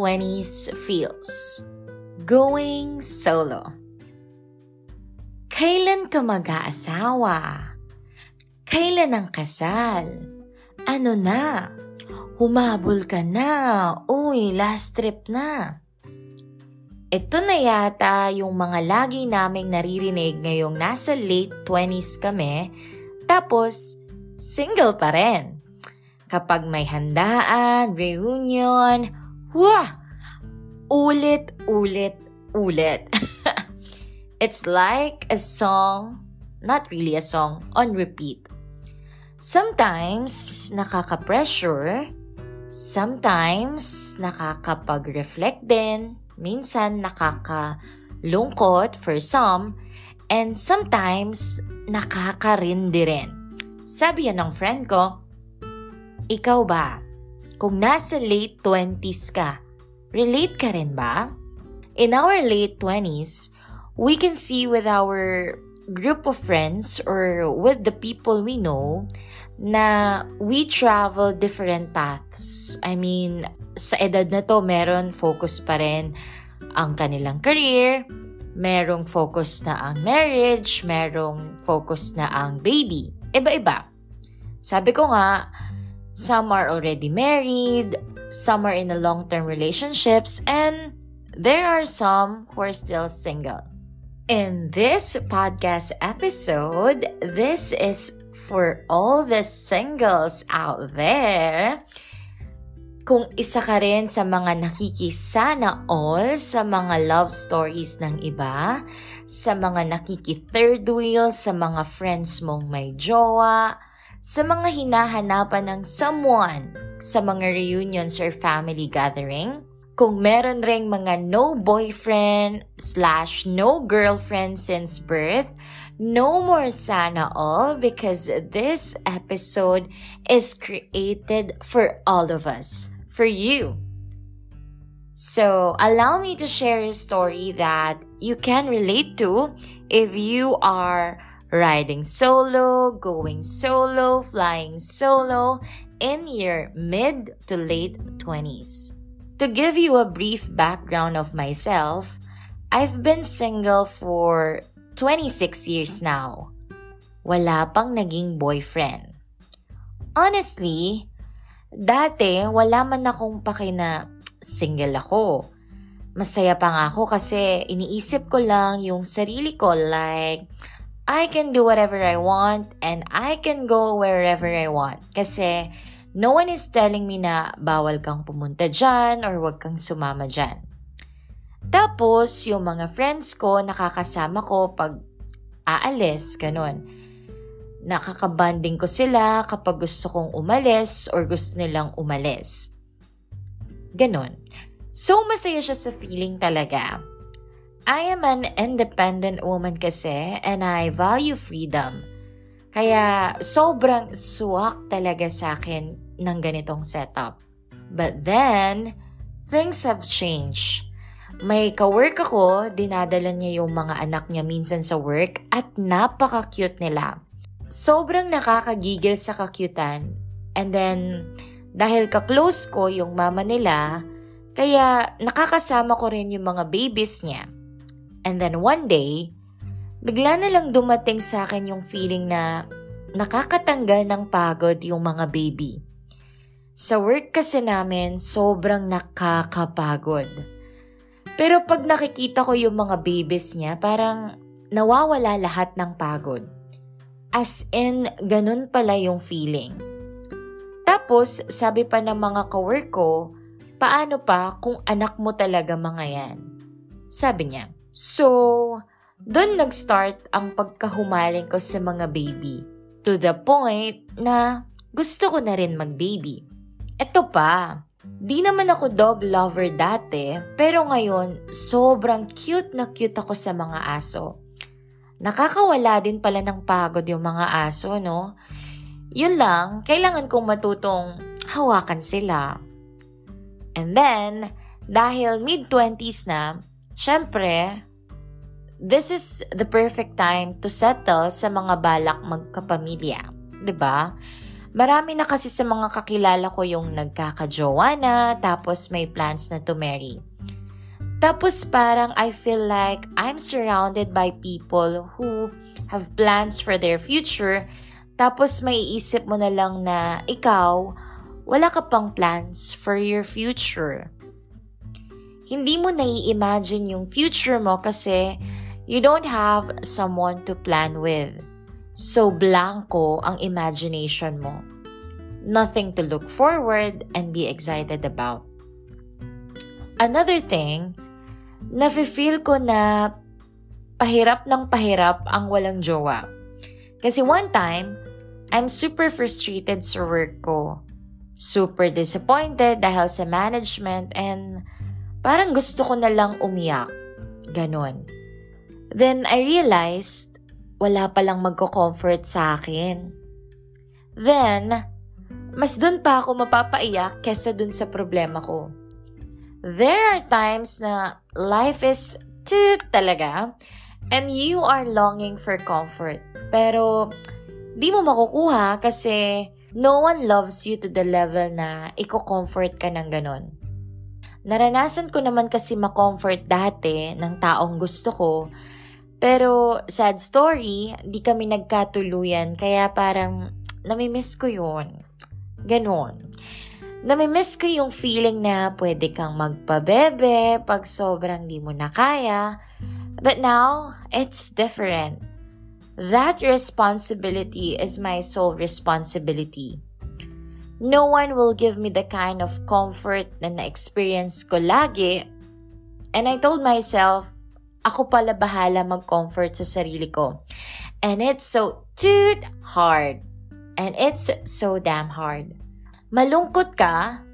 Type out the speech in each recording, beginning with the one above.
20s feels. Going solo. Kailan ka mag-aasawa? Kailan ang kasal? Ano na? Humabol ka na. Uy, last trip na. Ito na yata yung mga lagi naming naririnig ngayong nasa late 20s kami, tapos single pa rin. Kapag may handaan, reunion, wah! Ulit, ulit, ulit. It's like a song, not really a song, on repeat. Sometimes, nakaka-pressure. Sometimes, nakakapag-reflect din. Minsan, nakakalungkot for some. And sometimes, nakakarindi rin. Sabi yan ng friend ko, ikaw ba, kung nasa late 20s ka, relate ka rin ba? In our late 20s, we can see with our group of friends or with the people we know na we travel different paths. I mean, sa edad na to, meron focus pa rin ang kanilang career, merong focus na ang marriage, merong focus na ang baby. Iba-iba. Sabi ko nga, some are already married, some are in a long-term relationships, and there are some who are still single. In this podcast episode, this is for all the singles out there. Kung isa ka rin sa mga nakikisana all sa mga love stories ng iba, sa mga nakiki-third wheel, sa mga friends mong may jowa, sa mga hinahanapan ng someone sa mga reunions or family gathering, kung meron ring mga no boyfriend slash no girlfriend since birth, no more sana all because this episode is created for all of us, for you. So, allow me to share a story that you can relate to if you are riding solo, going solo, flying solo in your mid to late 20s. To give you a brief background of myself, I've been single for 26 years now. Wala pang naging boyfriend. Honestly, dati wala man akong paki na single ako. Masaya pa nga ako kasi iniisip ko lang yung sarili ko like, I can do whatever I want and I can go wherever I want. Kasi No one is telling me na bawal kang pumunta dyan or wag kang sumama dyan. Tapos, yung mga friends ko, nakakasama ko pag aalis, ganun. Nakakabanding ko sila kapag gusto kong umalis or gusto nilang umalis. Ganon. So, masaya siya sa feeling talaga. I am an independent woman kasi and I value freedom. Kaya sobrang swak talaga sa akin ng ganitong setup. But then, things have changed. May kawork ako, dinadala niya yung mga anak niya minsan sa work at napaka-cute nila. Sobrang nakakagigil sa kakyutan. And then, dahil ka-close ko yung mama nila, kaya nakakasama ko rin yung mga babies niya. And then one day, bigla na lang dumating sa akin yung feeling na nakakatanggal ng pagod yung mga baby. Sa work kasi namin, sobrang nakakapagod. Pero pag nakikita ko yung mga babies niya, parang nawawala lahat ng pagod. As in, ganun pala yung feeling. Tapos, sabi pa ng mga kawork ko, paano pa kung anak mo talaga mga yan? Sabi niya. So, doon nag-start ang pagkahumaling ko sa mga baby. To the point na gusto ko na rin mag-baby. Ito pa, di naman ako dog lover dati, pero ngayon sobrang cute na cute ako sa mga aso. Nakakawala din pala ng pagod yung mga aso, no? Yun lang, kailangan kong matutong hawakan sila. And then, dahil mid-20s na, syempre, this is the perfect time to settle sa mga balak magkapamilya. ba? Marami na kasi sa mga kakilala ko yung nagkakajowa na tapos may plans na to marry. Tapos parang I feel like I'm surrounded by people who have plans for their future tapos may isip mo na lang na ikaw, wala ka pang plans for your future. Hindi mo nai-imagine yung future mo kasi you don't have someone to plan with. So blanco ang imagination mo. Nothing to look forward and be excited about. Another thing, nafe-feel ko na pahirap ng pahirap ang walang jowa. Kasi one time, I'm super frustrated sa work ko. Super disappointed dahil sa management and parang gusto ko na lang umiyak. Ganon. Then I realized wala palang magko-comfort sa akin. Then, mas dun pa ako mapapaiyak kesa dun sa problema ko. There are times na life is toot talaga and you are longing for comfort. Pero, di mo makukuha kasi no one loves you to the level na iko-comfort ka ng ganon. Naranasan ko naman kasi ma-comfort dati ng taong gusto ko pero, sad story, di kami nagkatuluyan, kaya parang namimiss ko yun. Ganon. Namimiss ko yung feeling na pwede kang magpabebe pag sobrang di mo na kaya. But now, it's different. That responsibility is my sole responsibility. No one will give me the kind of comfort na na-experience ko lagi. And I told myself, ako pala bahala mag-comfort sa sarili ko. And it's so toot hard. And it's so damn hard. Malungkot ka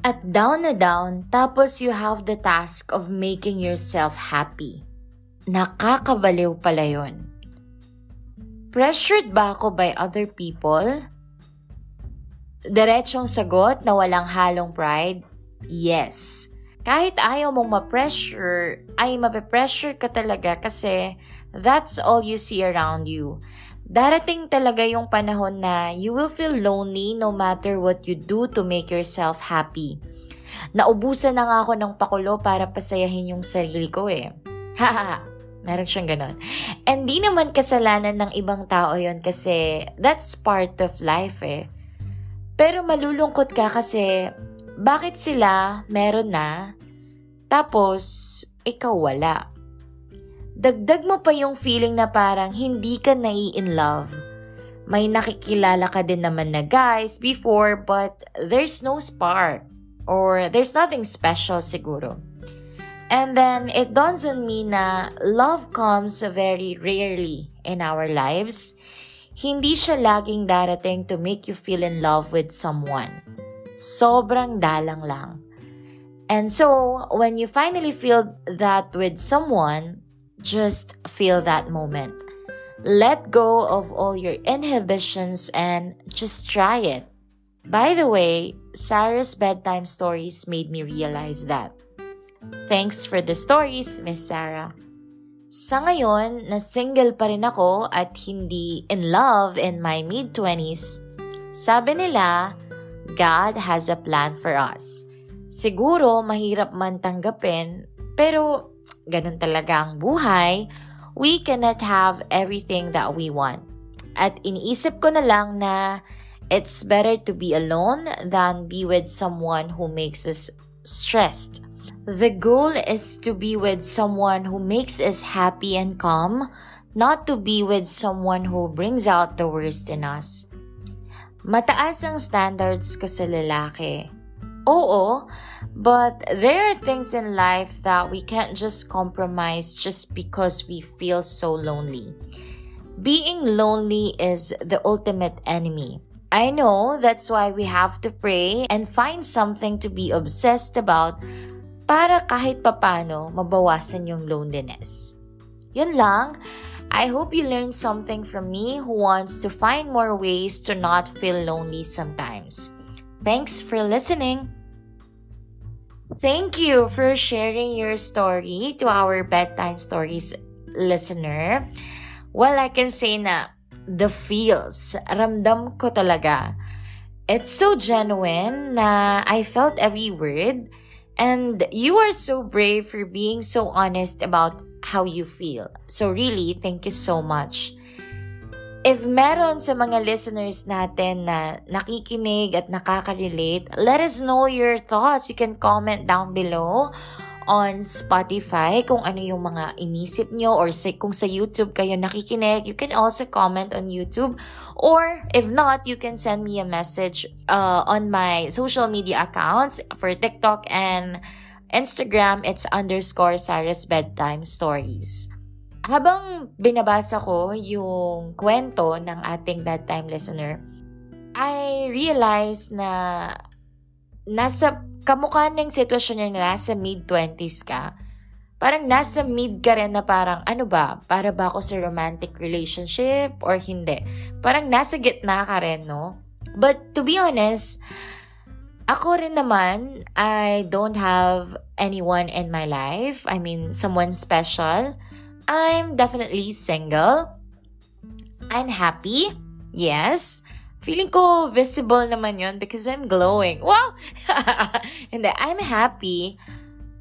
at down na down tapos you have the task of making yourself happy. Nakakabaliw pala yun. Pressured ba ako by other people? Diretsong sagot na walang halong pride? Yes kahit ayaw mong ma-pressure, ay mape-pressure ka talaga kasi that's all you see around you. Darating talaga yung panahon na you will feel lonely no matter what you do to make yourself happy. Naubusan na nga ako ng pakulo para pasayahin yung sarili ko eh. Haha, meron siyang ganon. And di naman kasalanan ng ibang tao yon kasi that's part of life eh. Pero malulungkot ka kasi bakit sila meron na, tapos ikaw wala? Dagdag mo pa yung feeling na parang hindi ka nai-in love. May nakikilala ka din naman na guys before but there's no spark or there's nothing special siguro. And then it dawns on me na love comes very rarely in our lives. Hindi siya laging darating to make you feel in love with someone. Sobrang dalang lang. And so, when you finally feel that with someone, just feel that moment. Let go of all your inhibitions and just try it. By the way, Sarah's bedtime stories made me realize that. Thanks for the stories, Miss Sarah. Sa ngayon, na single pa rin ako at hindi in love in my mid-20s, sabi nila, God has a plan for us. Siguro mahirap man tanggapin, pero ganun talaga ang buhay. We cannot have everything that we want. At iniisip ko na lang na it's better to be alone than be with someone who makes us stressed. The goal is to be with someone who makes us happy and calm, not to be with someone who brings out the worst in us. Mataas ang standards ko sa lalaki. Oo, but there are things in life that we can't just compromise just because we feel so lonely. Being lonely is the ultimate enemy. I know that's why we have to pray and find something to be obsessed about para kahit papano mabawasan yung loneliness. Yun lang. I hope you learned something from me who wants to find more ways to not feel lonely sometimes. Thanks for listening. Thank you for sharing your story to our bedtime stories listener. Well, I can say na the feels. Ramdam ko talaga. It's so genuine na I felt every word. And you are so brave for being so honest about how you feel. So really, thank you so much. If meron sa mga listeners natin na nakikinig at nakaka-relate, let us know your thoughts. You can comment down below on Spotify kung ano yung mga inisip nyo or sa, kung sa YouTube kayo nakikinig, you can also comment on YouTube. Or if not, you can send me a message uh, on my social media accounts for TikTok and Instagram, it's underscore Sarah's Bedtime Stories. Habang binabasa ko yung kwento ng ating bedtime listener, I realized na nasa kamukha ng sitwasyon niya na nasa mid-20s ka, parang nasa mid ka rin na parang, ano ba, para ba ako sa romantic relationship or hindi? Parang nasa gitna ka rin, no? But to be honest, ako rin naman, I don't have anyone in my life. I mean, someone special. I'm definitely single. I'm happy. Yes. Feeling ko visible naman yon because I'm glowing. Wow! And I'm happy.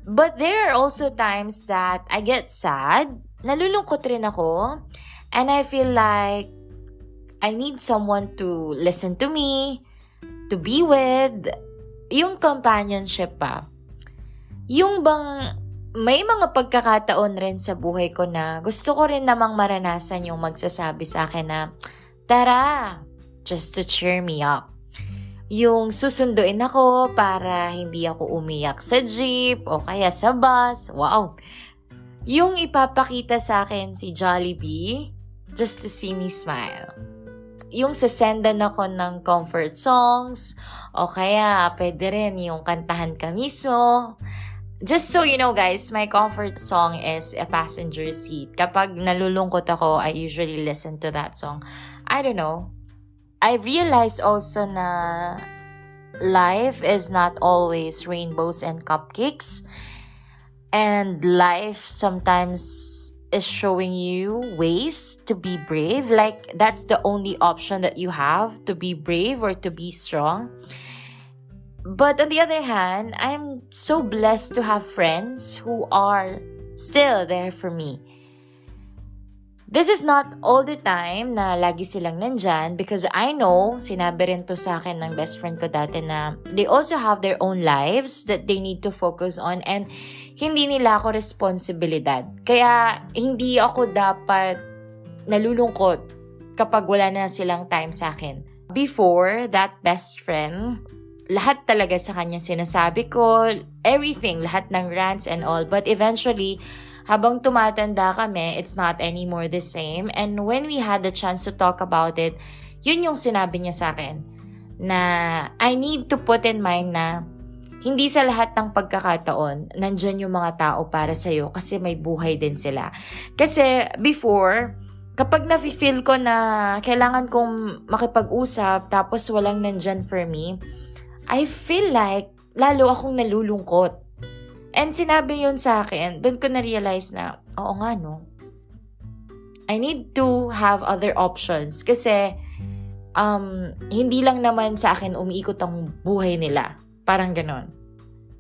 But there are also times that I get sad. Nalulungkot rin ako. And I feel like I need someone to listen to me, to be with. Yung companionship pa. Yung bang may mga pagkakataon rin sa buhay ko na gusto ko rin namang maranasan yung magsasabi sa akin na, Tara, just to cheer me up. Yung susunduin ako para hindi ako umiyak sa jeep o kaya sa bus. Wow! Yung ipapakita sa akin si Jollibee just to see me smile. Yung sasendan ako ng comfort songs o kaya pwede rin yung kantahan ka mismo. Just so you know guys, my comfort song is a passenger seat. Kapag nalulungkot ako, I usually listen to that song. I don't know, I realized also na life is not always rainbows and cupcakes. And life sometimes is showing you ways to be brave. Like, that's the only option that you have to be brave or to be strong. But on the other hand, I'm so blessed to have friends who are still there for me This is not all the time na lagi silang nandyan because I know, sinabi rin to sa akin ng best friend ko dati na they also have their own lives that they need to focus on and hindi nila ako responsibilidad. Kaya hindi ako dapat nalulungkot kapag wala na silang time sa akin. Before, that best friend, lahat talaga sa kanya sinasabi ko, everything, lahat ng rants and all. But eventually, habang tumatanda kami, it's not anymore the same. And when we had the chance to talk about it, yun yung sinabi niya sa akin. Na I need to put in mind na hindi sa lahat ng pagkakataon, nandyan yung mga tao para sa'yo kasi may buhay din sila. Kasi before, kapag nafe-feel ko na kailangan kong makipag-usap tapos walang nandyan for me, I feel like lalo akong nalulungkot. And sinabi yun sa akin, doon ko na-realize na, oo nga no, I need to have other options kasi um, hindi lang naman sa akin umiikot ang buhay nila. Parang ganon.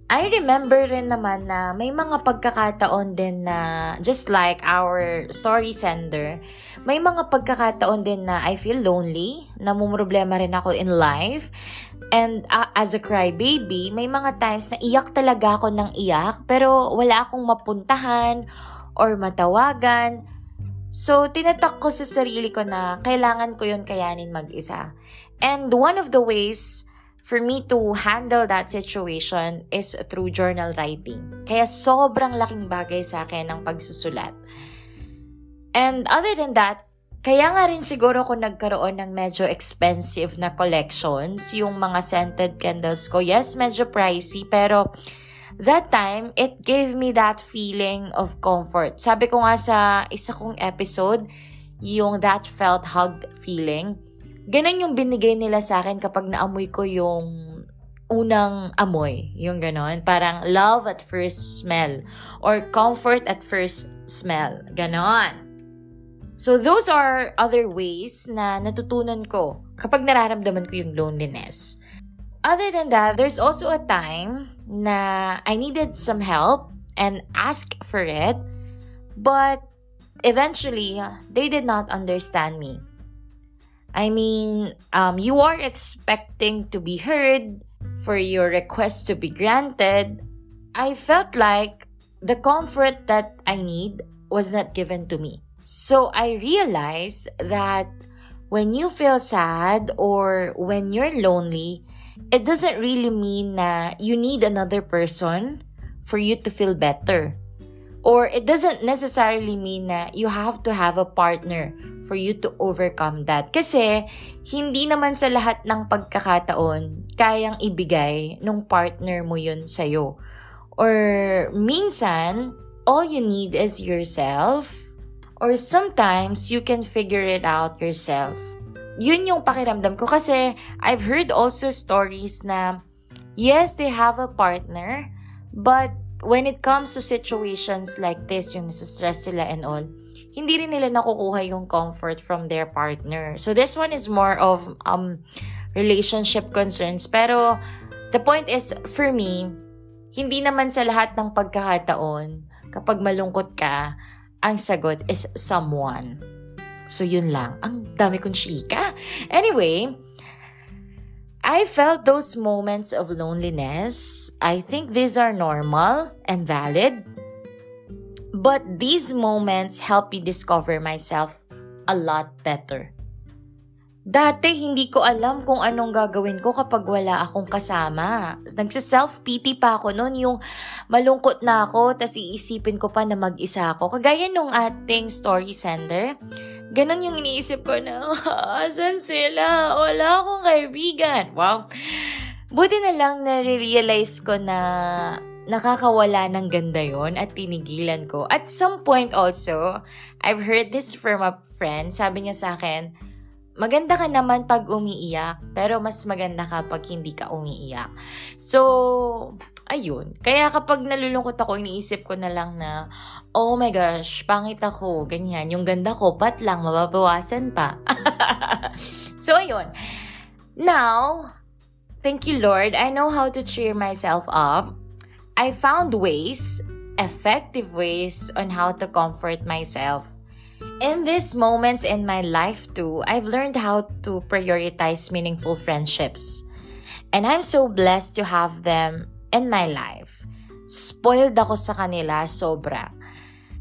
I remember rin naman na may mga pagkakataon din na just like our story sender, may mga pagkakataon din na I feel lonely, na problema rin ako in life. And uh, as a crybaby, may mga times na iyak talaga ako ng iyak pero wala akong mapuntahan or matawagan. So, tinatak ko sa sarili ko na kailangan ko yun kayanin mag-isa. And one of the ways for me to handle that situation is through journal writing. Kaya sobrang laking bagay sa akin ang pagsusulat. And other than that, kaya nga rin siguro ko nagkaroon ng medyo expensive na collections, yung mga scented candles ko. Yes, medyo pricey, pero that time, it gave me that feeling of comfort. Sabi ko nga sa isa kong episode, yung that felt hug feeling Ganon yung binigay nila sa akin kapag naamoy ko yung unang amoy. Yung ganon. Parang love at first smell. Or comfort at first smell. Ganon. So those are other ways na natutunan ko kapag nararamdaman ko yung loneliness. Other than that, there's also a time na I needed some help and asked for it, but eventually they did not understand me. I mean, um, you are expecting to be heard for your request to be granted. I felt like the comfort that I need was not given to me. So I realized that when you feel sad or when you're lonely, it doesn't really mean that you need another person for you to feel better. Or it doesn't necessarily mean that you have to have a partner for you to overcome that. Kasi hindi naman sa lahat ng pagkakataon kayang ibigay nung partner mo yun sa'yo. Or minsan, all you need is yourself or sometimes you can figure it out yourself. Yun yung pakiramdam ko kasi I've heard also stories na yes, they have a partner, but when it comes to situations like this, yung nasa-stress sila and all, hindi rin nila nakukuha yung comfort from their partner. So this one is more of um relationship concerns. Pero the point is, for me, hindi naman sa lahat ng pagkakataon, kapag malungkot ka, ang sagot is someone. So yun lang. Ang dami kong chika. Anyway, I felt those moments of loneliness. I think these are normal and valid. But these moments help me discover myself a lot better. Dati hindi ko alam kung anong gagawin ko kapag wala akong kasama. Nagsa-self-pity pa ako noon, yung malungkot na ako, tas iisipin ko pa na mag-isa ako. Kagaya nung ating story sender, ganun yung iniisip ko na, asan sila? Wala akong kaibigan. Wow. Buti na lang na-realize ko na nakakawala ng ganda yon at tinigilan ko. At some point also, I've heard this from a friend. Sabi niya sa akin, maganda ka naman pag umiiyak, pero mas maganda ka pag hindi ka umiiyak. So, ayun. Kaya kapag nalulungkot ako, iniisip ko na lang na, oh my gosh, pangit ako, ganyan. Yung ganda ko, pat lang, mababawasan pa. so, ayun. Now, thank you Lord, I know how to cheer myself up. I found ways, effective ways on how to comfort myself In these moments in my life too, I've learned how to prioritize meaningful friendships. And I'm so blessed to have them in my life. Spoiled ako sa kanila sobra.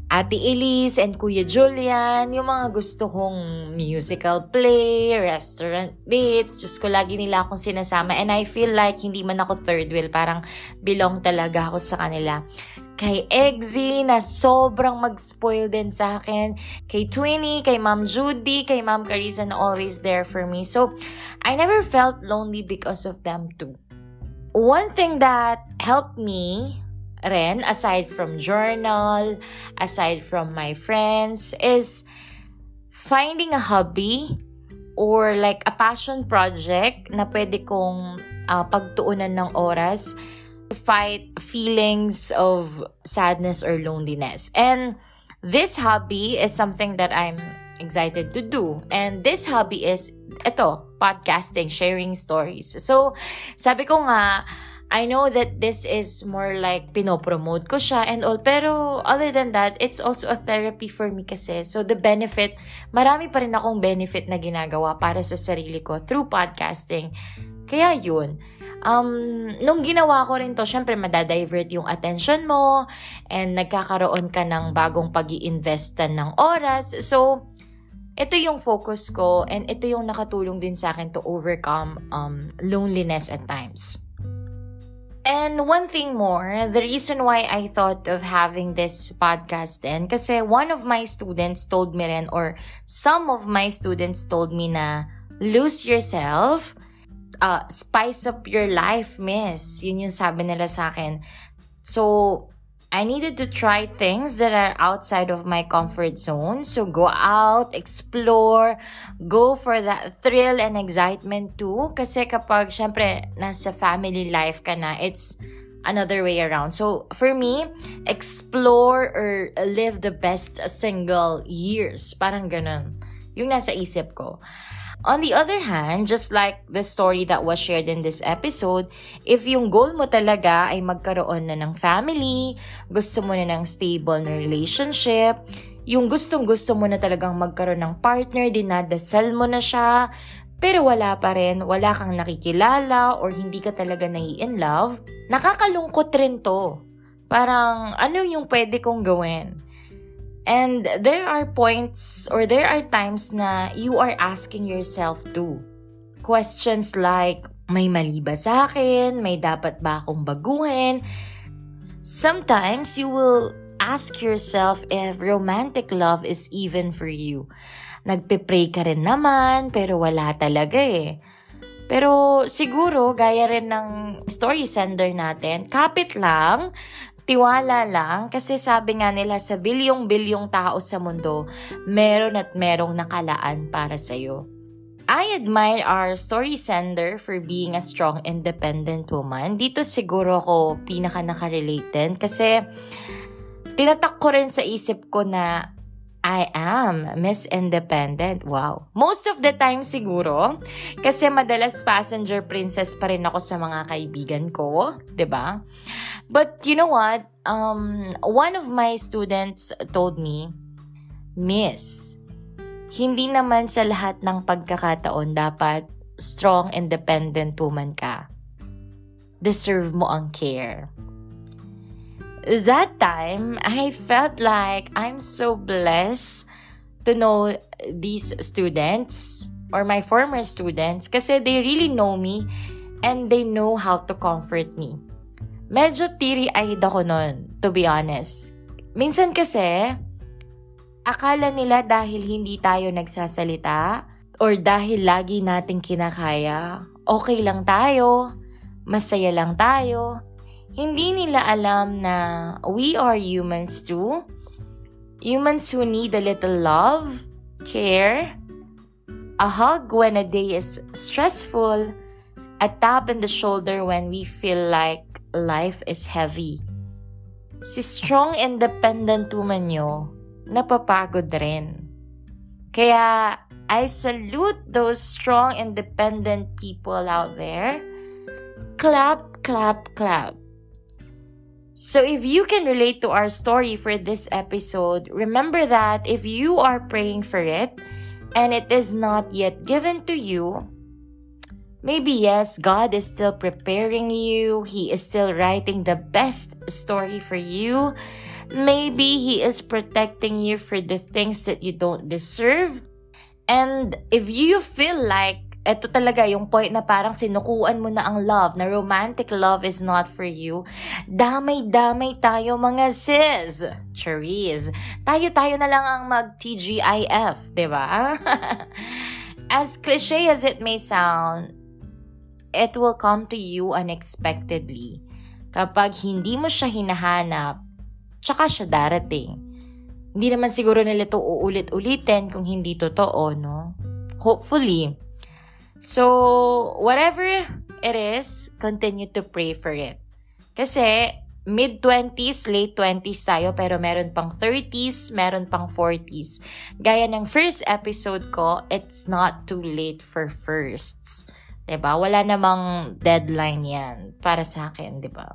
Ate Elise and Kuya Julian, yung mga gusto kong musical play, restaurant dates, just ko lagi nila akong sinasama and I feel like hindi man ako third wheel, parang belong talaga ako sa kanila kay Eggsy na sobrang mag-spoil din sa akin, kay Twinnie, kay Ma'am Judy, kay Ma'am Carissa na always there for me. So, I never felt lonely because of them too. One thing that helped me rin, aside from journal, aside from my friends, is finding a hobby or like a passion project na pwede kong uh, pagtuunan ng oras fight feelings of sadness or loneliness. And this hobby is something that I'm excited to do. And this hobby is ito, podcasting, sharing stories. So, sabi ko nga, I know that this is more like pinopromote ko siya and all. Pero other than that, it's also a therapy for me kasi. So the benefit, marami pa rin akong benefit na ginagawa para sa sarili ko through podcasting. Kaya yun um, nung ginawa ko rin to, syempre madadivert yung attention mo and nagkakaroon ka ng bagong pag investan ng oras. So, ito yung focus ko and ito yung nakatulong din sa akin to overcome um, loneliness at times. And one thing more, the reason why I thought of having this podcast then, kasi one of my students told me rin, or some of my students told me na, lose yourself, uh, spice up your life, miss. Yun yung sabi nila sa akin. So, I needed to try things that are outside of my comfort zone. So, go out, explore, go for that thrill and excitement too. Kasi kapag, syempre, nasa family life ka na, it's another way around. So, for me, explore or live the best single years. Parang ganun. Yung nasa isip ko. On the other hand, just like the story that was shared in this episode, if yung goal mo talaga ay magkaroon na ng family, gusto mo na ng stable na relationship, yung gustong gusto mo na talagang magkaroon ng partner, dinadasal mo na siya, pero wala pa rin, wala kang nakikilala or hindi ka talaga nai-in love, nakakalungkot rin to. Parang, ano yung pwede kong gawin? And there are points or there are times na you are asking yourself too. Questions like, may mali ba sa akin? May dapat ba akong baguhin? Sometimes you will ask yourself if romantic love is even for you. Nagpe-pray ka rin naman, pero wala talaga eh. Pero siguro, gaya rin ng story sender natin, kapit lang, tiwala lang, kasi sabi nga nila sa bilyong-bilyong tao sa mundo, meron at merong nakalaan para sa'yo. I admire our story sender for being a strong, independent woman. Dito siguro ako pinaka nakarelate din kasi tinatak ko rin sa isip ko na I am Miss Independent. Wow. Most of the time siguro, kasi madalas passenger princess pa rin ako sa mga kaibigan ko, 'di ba? But you know what? Um one of my students told me, "Miss, hindi naman sa lahat ng pagkakataon dapat strong independent woman ka. Deserve mo ang care." That time, I felt like I'm so blessed to know these students or my former students kasi they really know me and they know how to comfort me. Medyo teary-eyed ako nun, to be honest. Minsan kasi, akala nila dahil hindi tayo nagsasalita or dahil lagi nating kinakaya, okay lang tayo, masaya lang tayo, hindi nila alam na we are humans too. Humans who need a little love, care, a hug when a day is stressful, a tap in the shoulder when we feel like life is heavy. Si strong independent woman nyo, napapagod rin. Kaya, I salute those strong independent people out there. Clap, clap, clap. So, if you can relate to our story for this episode, remember that if you are praying for it and it is not yet given to you, maybe yes, God is still preparing you, He is still writing the best story for you. Maybe He is protecting you for the things that you don't deserve. And if you feel like ito talaga yung point na parang sinukuan mo na ang love, na romantic love is not for you. Damay-damay tayo mga sis. Cherise. Tayo-tayo na lang ang mag-TGIF, di ba? as cliche as it may sound, it will come to you unexpectedly. Kapag hindi mo siya hinahanap, tsaka siya darating. Hindi naman siguro nila ito uulit-ulitin kung hindi totoo, no? Hopefully, So, whatever it is, continue to pray for it. Kasi, mid-20s, late 20s tayo, pero meron pang 30s, meron pang 40s. Gaya ng first episode ko, it's not too late for firsts. ba? Diba? Wala namang deadline yan para sa akin, ba? Diba?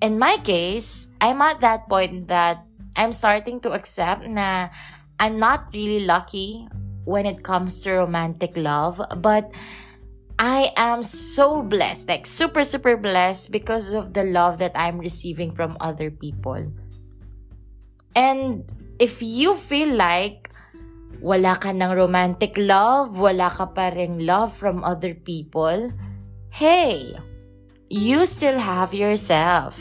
In my case, I'm at that point that I'm starting to accept na I'm not really lucky when it comes to romantic love, but I am so blessed, like super, super blessed because of the love that I'm receiving from other people. And if you feel like wala ka ng romantic love, wala ka pa rin love from other people, hey, you still have yourself.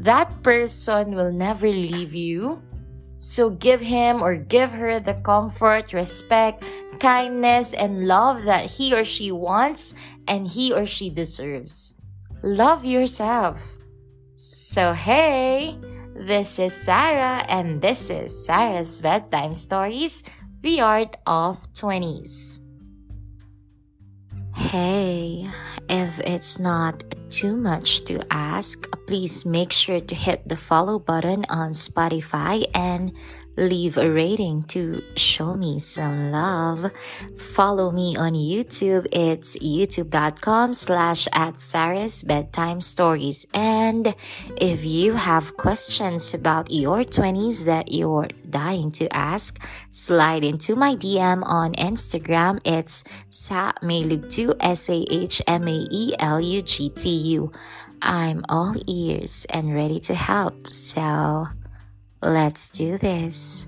That person will never leave you. So give him or give her the comfort, respect, kindness, and love that he or she wants and he or she deserves. Love yourself. So, hey, this is Sarah, and this is Sarah's Bedtime Stories The Art of 20s. Hey, if it's not too much to ask, please make sure to hit the follow button on Spotify and leave a rating to show me some love. Follow me on YouTube. It's youtube.com slash at Sarah's Bedtime Stories. And if you have questions about your 20s that you're dying to ask, slide into my DM on Instagram. It's sa 2 S-A-H-M-A-E-L-U-G-T-U. I'm all ears and ready to help. So Let's do this.